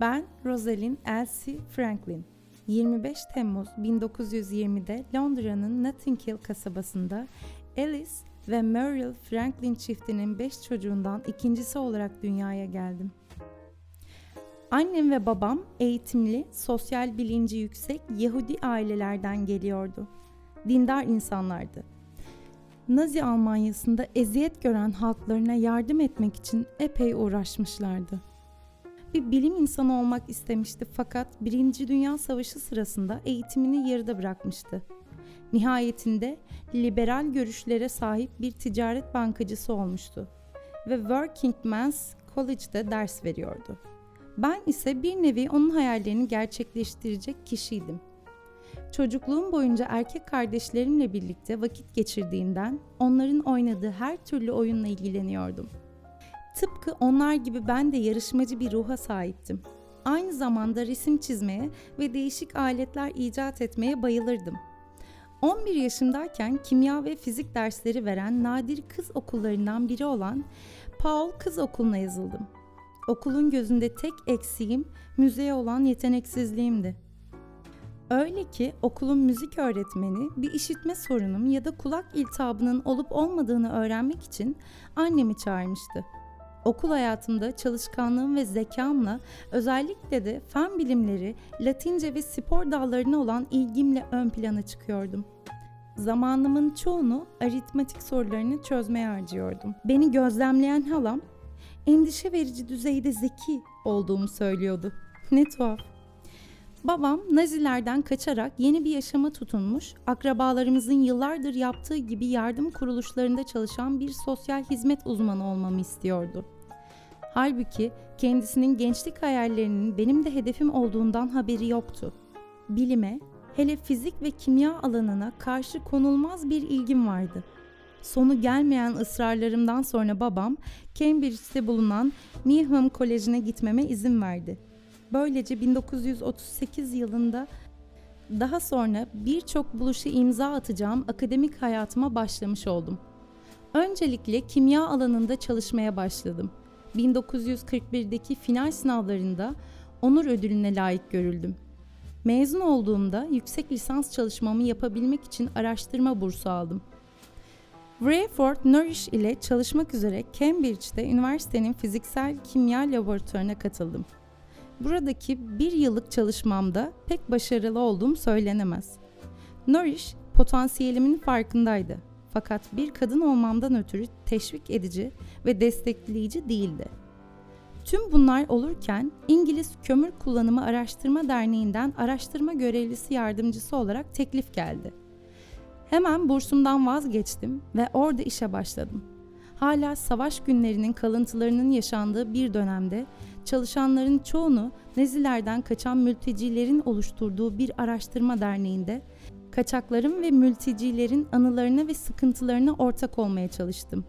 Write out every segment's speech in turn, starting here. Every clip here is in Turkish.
Ben Rosalind Elsie Franklin. 25 Temmuz 1920'de Londra'nın Notting Hill kasabasında Alice ve Muriel Franklin çiftinin 5 çocuğundan ikincisi olarak dünyaya geldim. Annem ve babam eğitimli, sosyal bilinci yüksek Yahudi ailelerden geliyordu. Dindar insanlardı. Nazi Almanyası'nda eziyet gören halklarına yardım etmek için epey uğraşmışlardı. Bir bilim insanı olmak istemişti fakat Birinci Dünya Savaşı sırasında eğitimini yarıda bırakmıştı. Nihayetinde liberal görüşlere sahip bir ticaret bankacısı olmuştu ve Working Men's College'da ders veriyordu. Ben ise bir nevi onun hayallerini gerçekleştirecek kişiydim. Çocukluğum boyunca erkek kardeşlerimle birlikte vakit geçirdiğinden onların oynadığı her türlü oyunla ilgileniyordum. Tıpkı onlar gibi ben de yarışmacı bir ruha sahiptim. Aynı zamanda resim çizmeye ve değişik aletler icat etmeye bayılırdım. 11 yaşındayken kimya ve fizik dersleri veren nadir kız okullarından biri olan Paul Kız Okulu'na yazıldım. Okulun gözünde tek eksiğim müziğe olan yeteneksizliğimdi. Öyle ki okulun müzik öğretmeni bir işitme sorunum ya da kulak iltihabının olup olmadığını öğrenmek için annemi çağırmıştı. Okul hayatımda çalışkanlığım ve zekamla özellikle de fen bilimleri, Latince ve spor dallarına olan ilgimle ön plana çıkıyordum. Zamanımın çoğunu aritmatik sorularını çözmeye harcıyordum. Beni gözlemleyen halam endişe verici düzeyde zeki olduğumu söylüyordu. Ne tuhaf. Babam Nazilerden kaçarak yeni bir yaşama tutunmuş, akrabalarımızın yıllardır yaptığı gibi yardım kuruluşlarında çalışan bir sosyal hizmet uzmanı olmamı istiyordu. Halbuki kendisinin gençlik hayallerinin benim de hedefim olduğundan haberi yoktu. Bilime, hele fizik ve kimya alanına karşı konulmaz bir ilgim vardı. Sonu gelmeyen ısrarlarımdan sonra babam Cambridge'de bulunan Newnham Koleji'ne gitmeme izin verdi. Böylece 1938 yılında daha sonra birçok buluşu imza atacağım akademik hayatıma başlamış oldum. Öncelikle kimya alanında çalışmaya başladım. 1941'deki final sınavlarında onur ödülüne layık görüldüm. Mezun olduğumda yüksek lisans çalışmamı yapabilmek için araştırma bursu aldım. Wrayford Nourish ile çalışmak üzere Cambridge'de üniversitenin fiziksel kimya laboratuvarına katıldım. Buradaki bir yıllık çalışmamda pek başarılı olduğum söylenemez. Nourish potansiyelimin farkındaydı. Fakat bir kadın olmamdan ötürü teşvik edici ve destekleyici değildi. Tüm bunlar olurken İngiliz Kömür Kullanımı Araştırma Derneği'nden araştırma görevlisi yardımcısı olarak teklif geldi. Hemen bursumdan vazgeçtim ve orada işe başladım. Hala savaş günlerinin kalıntılarının yaşandığı bir dönemde çalışanların çoğunu Nezilerden kaçan mültecilerin oluşturduğu bir araştırma derneğinde kaçakların ve mültecilerin anılarına ve sıkıntılarına ortak olmaya çalıştım.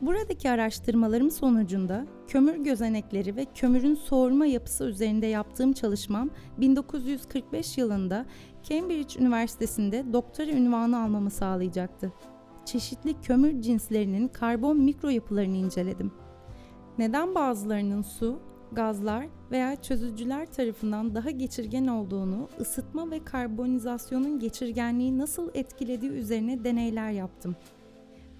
Buradaki araştırmalarım sonucunda kömür gözenekleri ve kömürün soğurma yapısı üzerinde yaptığım çalışmam 1945 yılında Cambridge Üniversitesi'nde doktora ünvanı almamı sağlayacaktı. Çeşitli kömür cinslerinin karbon mikro yapılarını inceledim. Neden bazılarının su, gazlar veya çözücüler tarafından daha geçirgen olduğunu, ısıtma ve karbonizasyonun geçirgenliği nasıl etkilediği üzerine deneyler yaptım.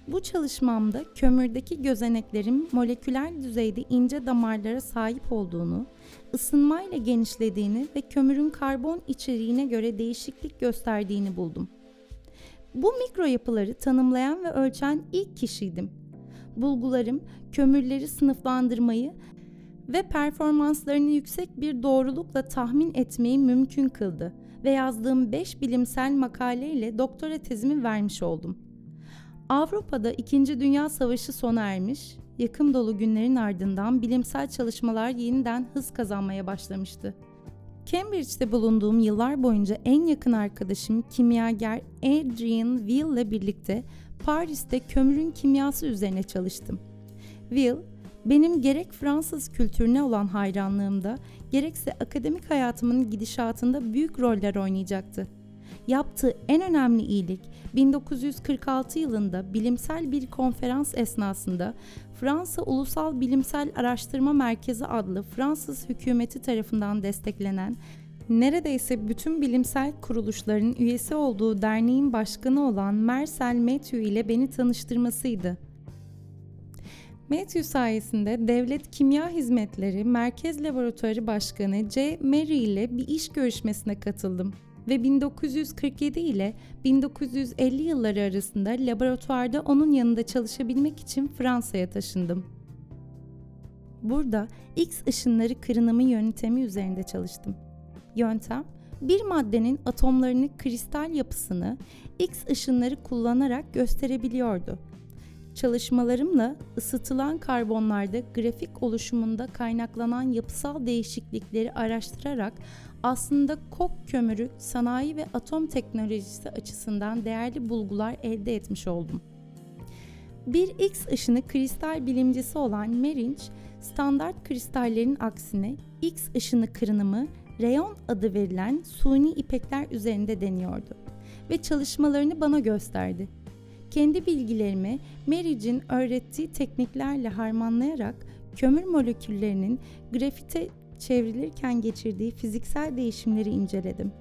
Bu çalışmamda kömürdeki gözeneklerin moleküler düzeyde ince damarlara sahip olduğunu, ısınmayla genişlediğini ve kömürün karbon içeriğine göre değişiklik gösterdiğini buldum. Bu mikro yapıları tanımlayan ve ölçen ilk kişiydim. Bulgularım kömürleri sınıflandırmayı ve performanslarını yüksek bir doğrulukla tahmin etmeyi mümkün kıldı ve yazdığım 5 bilimsel makaleyle doktora tezimi vermiş oldum. Avrupa'da 2. Dünya Savaşı sona ermiş, yakım dolu günlerin ardından bilimsel çalışmalar yeniden hız kazanmaya başlamıştı. Cambridge'de bulunduğum yıllar boyunca en yakın arkadaşım kimyager Adrian Will ile birlikte Paris'te kömürün kimyası üzerine çalıştım. Will, benim gerek Fransız kültürüne olan hayranlığımda, gerekse akademik hayatımın gidişatında büyük roller oynayacaktı. yaptığı en önemli iyilik 1946 yılında bilimsel bir konferans esnasında Fransa Ulusal Bilimsel Araştırma Merkezi adlı Fransız hükümeti tarafından desteklenen neredeyse bütün bilimsel kuruluşların üyesi olduğu derneğin başkanı olan Marcel Mathieu ile beni tanıştırmasıydı. Matthew sayesinde Devlet Kimya Hizmetleri Merkez Laboratuvarı Başkanı J. Mary ile bir iş görüşmesine katıldım ve 1947 ile 1950 yılları arasında laboratuvarda onun yanında çalışabilmek için Fransa'ya taşındım. Burada X ışınları kırınımı yöntemi üzerinde çalıştım. Yöntem, bir maddenin atomlarını kristal yapısını X ışınları kullanarak gösterebiliyordu Çalışmalarımla ısıtılan karbonlarda grafik oluşumunda kaynaklanan yapısal değişiklikleri araştırarak aslında kok kömürü sanayi ve atom teknolojisi açısından değerli bulgular elde etmiş oldum. Bir X ışını kristal bilimcisi olan Merinch, standart kristallerin aksine X ışını kırınımı reyon adı verilen suni ipekler üzerinde deniyordu ve çalışmalarını bana gösterdi kendi bilgilerimi Mary'cin öğrettiği tekniklerle harmanlayarak kömür moleküllerinin grafite çevrilirken geçirdiği fiziksel değişimleri inceledim.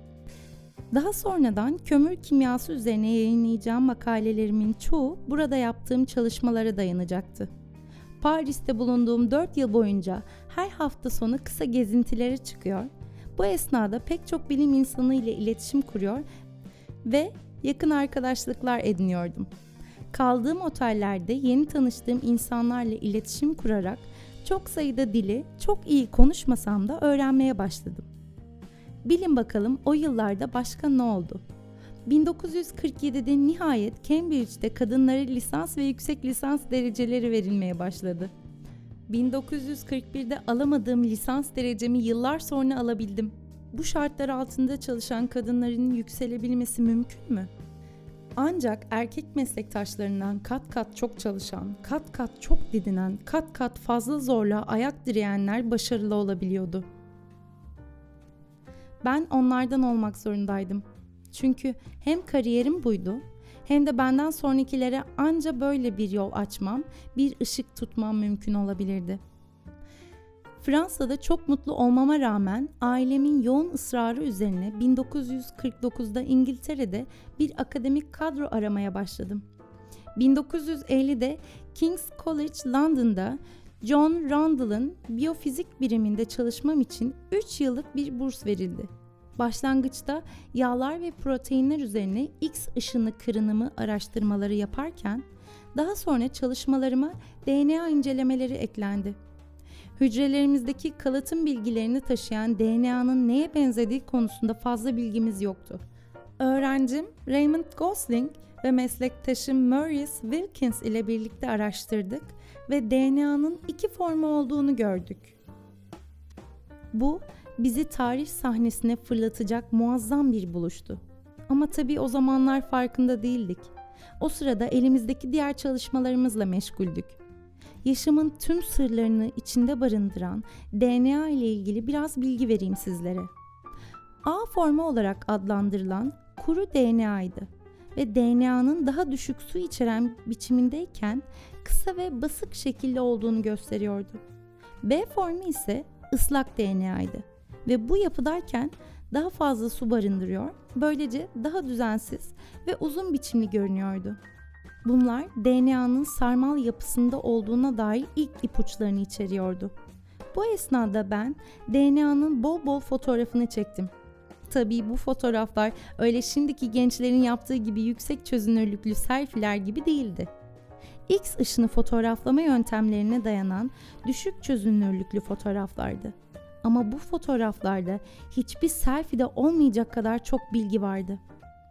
Daha sonradan kömür kimyası üzerine yayınlayacağım makalelerimin çoğu burada yaptığım çalışmalara dayanacaktı. Paris'te bulunduğum 4 yıl boyunca her hafta sonu kısa gezintilere çıkıyor. Bu esnada pek çok bilim insanı ile iletişim kuruyor ve yakın arkadaşlıklar ediniyordum. Kaldığım otellerde yeni tanıştığım insanlarla iletişim kurarak çok sayıda dili çok iyi konuşmasam da öğrenmeye başladım. Bilin bakalım o yıllarda başka ne oldu? 1947'de nihayet Cambridge'de kadınlara lisans ve yüksek lisans dereceleri verilmeye başladı. 1941'de alamadığım lisans derecemi yıllar sonra alabildim. Bu şartlar altında çalışan kadınların yükselebilmesi mümkün mü? Ancak erkek meslektaşlarından kat kat çok çalışan, kat kat çok didinen, kat kat fazla zorla ayak direyenler başarılı olabiliyordu. Ben onlardan olmak zorundaydım. Çünkü hem kariyerim buydu hem de benden sonrakilere anca böyle bir yol açmam, bir ışık tutmam mümkün olabilirdi. Fransa'da çok mutlu olmama rağmen ailemin yoğun ısrarı üzerine 1949'da İngiltere'de bir akademik kadro aramaya başladım. 1950'de King's College London'da John Randall'ın biyofizik biriminde çalışmam için 3 yıllık bir burs verildi. Başlangıçta yağlar ve proteinler üzerine X ışını kırınımı araştırmaları yaparken daha sonra çalışmalarıma DNA incelemeleri eklendi hücrelerimizdeki kalıtım bilgilerini taşıyan DNA'nın neye benzediği konusunda fazla bilgimiz yoktu. Öğrencim Raymond Gosling ve meslektaşım Maurice Wilkins ile birlikte araştırdık ve DNA'nın iki formu olduğunu gördük. Bu bizi tarih sahnesine fırlatacak muazzam bir buluştu. Ama tabii o zamanlar farkında değildik. O sırada elimizdeki diğer çalışmalarımızla meşguldük yaşamın tüm sırlarını içinde barındıran DNA ile ilgili biraz bilgi vereyim sizlere. A formu olarak adlandırılan kuru DNA'ydı ve DNA'nın daha düşük su içeren biçimindeyken kısa ve basık şekilde olduğunu gösteriyordu. B formu ise ıslak DNA'ydı ve bu yapıdayken daha fazla su barındırıyor, böylece daha düzensiz ve uzun biçimli görünüyordu. Bunlar DNA'nın sarmal yapısında olduğuna dair ilk ipuçlarını içeriyordu. Bu esnada ben DNA'nın bol bol fotoğrafını çektim. Tabii bu fotoğraflar öyle şimdiki gençlerin yaptığı gibi yüksek çözünürlüklü selfiler gibi değildi. X ışını fotoğraflama yöntemlerine dayanan düşük çözünürlüklü fotoğraflardı. Ama bu fotoğraflarda hiçbir selfie'de olmayacak kadar çok bilgi vardı.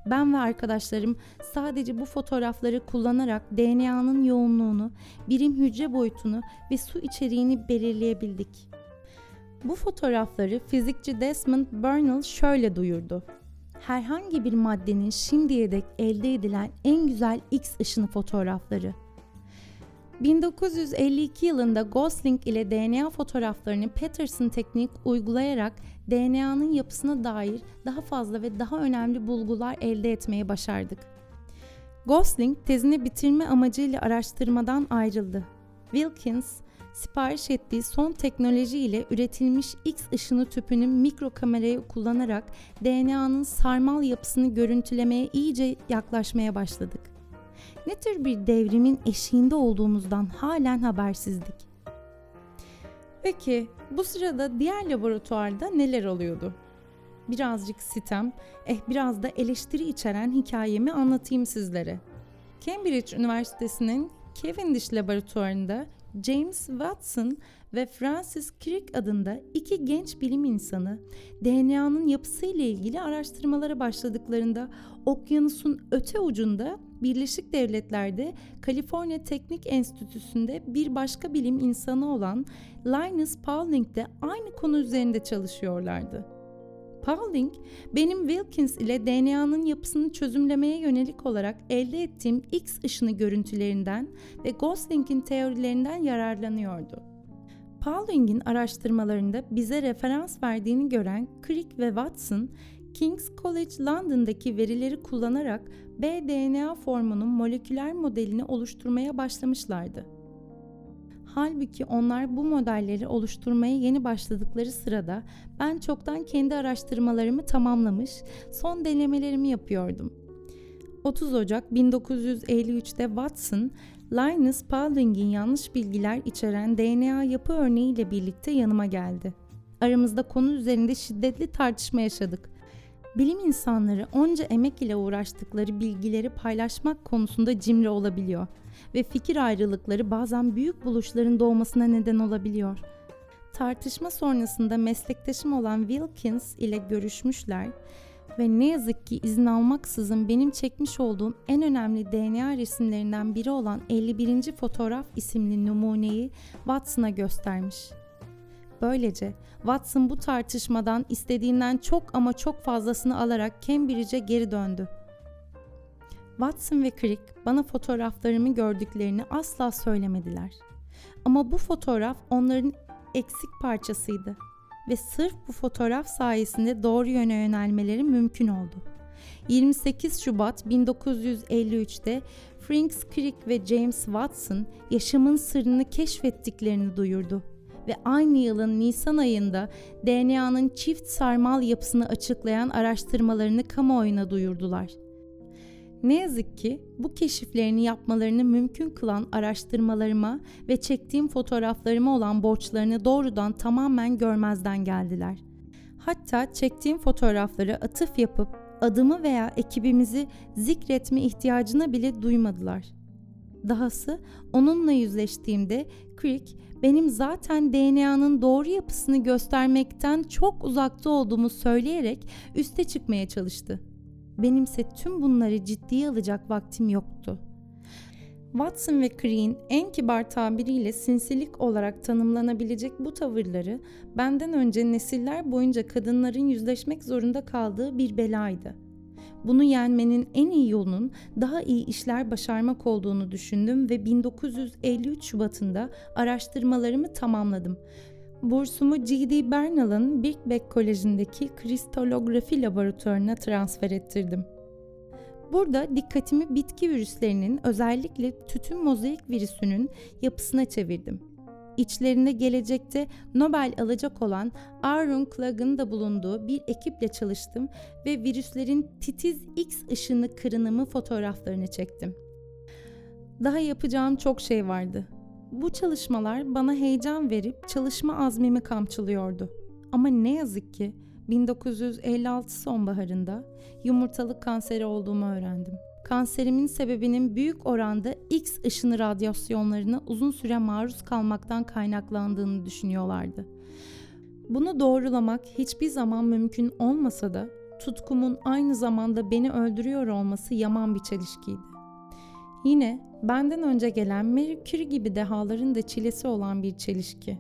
Ben ve arkadaşlarım sadece bu fotoğrafları kullanarak DNA'nın yoğunluğunu, birim hücre boyutunu ve su içeriğini belirleyebildik. Bu fotoğrafları fizikçi Desmond Burnell şöyle duyurdu. Herhangi bir maddenin şimdiye dek elde edilen en güzel X ışını fotoğrafları. 1952 yılında Gosling ile DNA fotoğraflarını Patterson teknik uygulayarak DNA'nın yapısına dair daha fazla ve daha önemli bulgular elde etmeye başardık. Gosling tezini bitirme amacıyla araştırmadan ayrıldı. Wilkins, sipariş ettiği son teknoloji ile üretilmiş X ışını tüpünün mikro kamerayı kullanarak DNA'nın sarmal yapısını görüntülemeye iyice yaklaşmaya başladık. Ne tür bir devrimin eşiğinde olduğumuzdan halen habersizdik. Peki bu sırada diğer laboratuvarda neler oluyordu? Birazcık sitem, eh biraz da eleştiri içeren hikayemi anlatayım sizlere. Cambridge Üniversitesi'nin Cavendish laboratuvarında James Watson ve Francis Crick adında iki genç bilim insanı DNA'nın yapısıyla ilgili araştırmalara başladıklarında okyanusun öte ucunda Birleşik Devletler'de Kaliforniya Teknik Enstitüsü'nde bir başka bilim insanı olan Linus Pauling de aynı konu üzerinde çalışıyorlardı. Pauling, benim Wilkins ile DNA'nın yapısını çözümlemeye yönelik olarak elde ettiğim X ışını görüntülerinden ve Gosling'in teorilerinden yararlanıyordu. Pauling'in araştırmalarında bize referans verdiğini gören Crick ve Watson, King's College London'daki verileri kullanarak bDNA formunun moleküler modelini oluşturmaya başlamışlardı. Halbuki onlar bu modelleri oluşturmaya yeni başladıkları sırada ben çoktan kendi araştırmalarımı tamamlamış, son denemelerimi yapıyordum. 30 Ocak 1953'te Watson, Linus Pauling'in yanlış bilgiler içeren DNA yapı örneğiyle birlikte yanıma geldi. Aramızda konu üzerinde şiddetli tartışma yaşadık. Bilim insanları onca emek ile uğraştıkları bilgileri paylaşmak konusunda cimri olabiliyor ve fikir ayrılıkları bazen büyük buluşların doğmasına neden olabiliyor. Tartışma sonrasında meslektaşım olan Wilkins ile görüşmüşler ve ne yazık ki izin almaksızın benim çekmiş olduğum en önemli DNA resimlerinden biri olan 51. fotoğraf isimli numuneyi Watson'a göstermiş. Böylece Watson bu tartışmadan istediğinden çok ama çok fazlasını alarak Cambridge'e geri döndü. Watson ve Crick bana fotoğraflarımı gördüklerini asla söylemediler. Ama bu fotoğraf onların eksik parçasıydı ve sırf bu fotoğraf sayesinde doğru yöne yönelmeleri mümkün oldu. 28 Şubat 1953'te Franks Crick ve James Watson yaşamın sırrını keşfettiklerini duyurdu ve aynı yılın Nisan ayında DNA'nın çift sarmal yapısını açıklayan araştırmalarını kamuoyuna duyurdular. Ne yazık ki bu keşiflerini yapmalarını mümkün kılan araştırmalarıma ve çektiğim fotoğraflarıma olan borçlarını doğrudan tamamen görmezden geldiler. Hatta çektiğim fotoğrafları atıf yapıp adımı veya ekibimizi zikretme ihtiyacına bile duymadılar. Dahası onunla yüzleştiğimde Crick benim zaten DNA'nın doğru yapısını göstermekten çok uzakta olduğumu söyleyerek üste çıkmaya çalıştı. Benimse tüm bunları ciddiye alacak vaktim yoktu. Watson ve Crick'in en kibar tabiriyle sinsilik olarak tanımlanabilecek bu tavırları benden önce nesiller boyunca kadınların yüzleşmek zorunda kaldığı bir belaydı. Bunu yenmenin en iyi yolunun daha iyi işler başarmak olduğunu düşündüm ve 1953 Şubat'ında araştırmalarımı tamamladım. Bursumu G.D. Bernal'ın Birkbeck Koleji'ndeki kristalografi laboratuvarına transfer ettirdim. Burada dikkatimi bitki virüslerinin özellikle tütün mozaik virüsünün yapısına çevirdim. İçlerinde gelecekte Nobel alacak olan Aaron Klag'ın da bulunduğu bir ekiple çalıştım ve virüslerin titiz X ışını kırınımı fotoğraflarını çektim. Daha yapacağım çok şey vardı bu çalışmalar bana heyecan verip çalışma azmimi kamçılıyordu. Ama ne yazık ki 1956 sonbaharında yumurtalık kanseri olduğumu öğrendim. Kanserimin sebebinin büyük oranda X ışını radyasyonlarına uzun süre maruz kalmaktan kaynaklandığını düşünüyorlardı. Bunu doğrulamak hiçbir zaman mümkün olmasa da tutkumun aynı zamanda beni öldürüyor olması yaman bir çelişkiydi. Yine benden önce gelen Curie gibi dehaların da çilesi olan bir çelişki.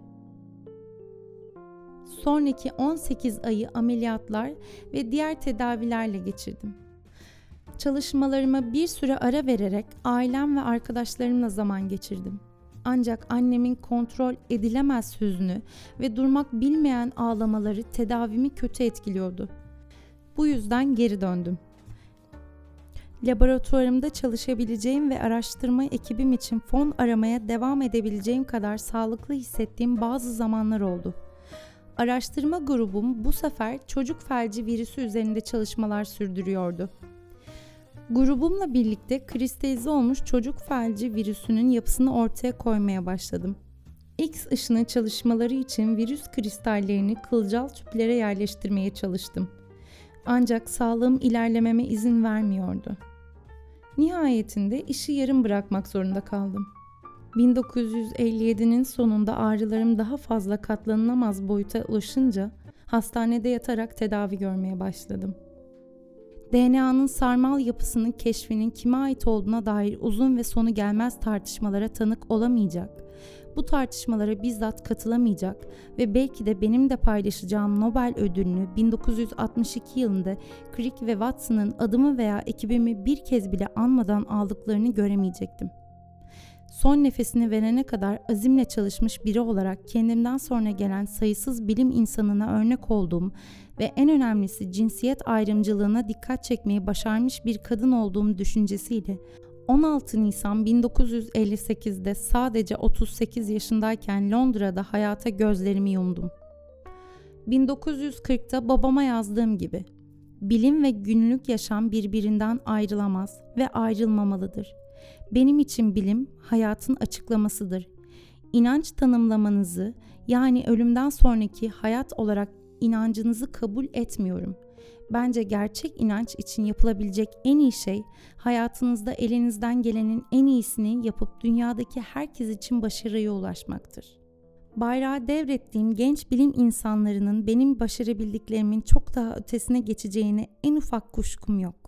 Sonraki 18 ayı ameliyatlar ve diğer tedavilerle geçirdim. Çalışmalarıma bir süre ara vererek ailem ve arkadaşlarımla zaman geçirdim. Ancak annemin kontrol edilemez hüznü ve durmak bilmeyen ağlamaları tedavimi kötü etkiliyordu. Bu yüzden geri döndüm. Laboratuvarımda çalışabileceğim ve araştırma ekibim için fon aramaya devam edebileceğim kadar sağlıklı hissettiğim bazı zamanlar oldu. Araştırma grubum bu sefer çocuk felci virüsü üzerinde çalışmalar sürdürüyordu. Grubumla birlikte kristalize olmuş çocuk felci virüsünün yapısını ortaya koymaya başladım. X ışını çalışmaları için virüs kristallerini kılcal tüplere yerleştirmeye çalıştım. Ancak sağlığım ilerlememe izin vermiyordu. Nihayetinde işi yarım bırakmak zorunda kaldım. 1957'nin sonunda ağrılarım daha fazla katlanılamaz boyuta ulaşınca hastanede yatarak tedavi görmeye başladım. DNA'nın sarmal yapısının keşfinin kime ait olduğuna dair uzun ve sonu gelmez tartışmalara tanık olamayacak, bu tartışmalara bizzat katılamayacak ve belki de benim de paylaşacağım Nobel ödülünü 1962 yılında Crick ve Watson'ın adımı veya ekibimi bir kez bile anmadan aldıklarını göremeyecektim. Son nefesini verene kadar azimle çalışmış biri olarak kendimden sonra gelen sayısız bilim insanına örnek olduğum ve en önemlisi cinsiyet ayrımcılığına dikkat çekmeyi başarmış bir kadın olduğum düşüncesiyle 16 Nisan 1958'de sadece 38 yaşındayken Londra'da hayata gözlerimi yumdum. 1940'ta babama yazdığım gibi bilim ve günlük yaşam birbirinden ayrılamaz ve ayrılmamalıdır. Benim için bilim hayatın açıklamasıdır. İnanç tanımlamanızı yani ölümden sonraki hayat olarak inancınızı kabul etmiyorum. Bence gerçek inanç için yapılabilecek en iyi şey hayatınızda elinizden gelenin en iyisini yapıp dünyadaki herkes için başarıya ulaşmaktır. Bayrağı devrettiğim genç bilim insanlarının benim başarabildiklerimin çok daha ötesine geçeceğine en ufak kuşkum yok.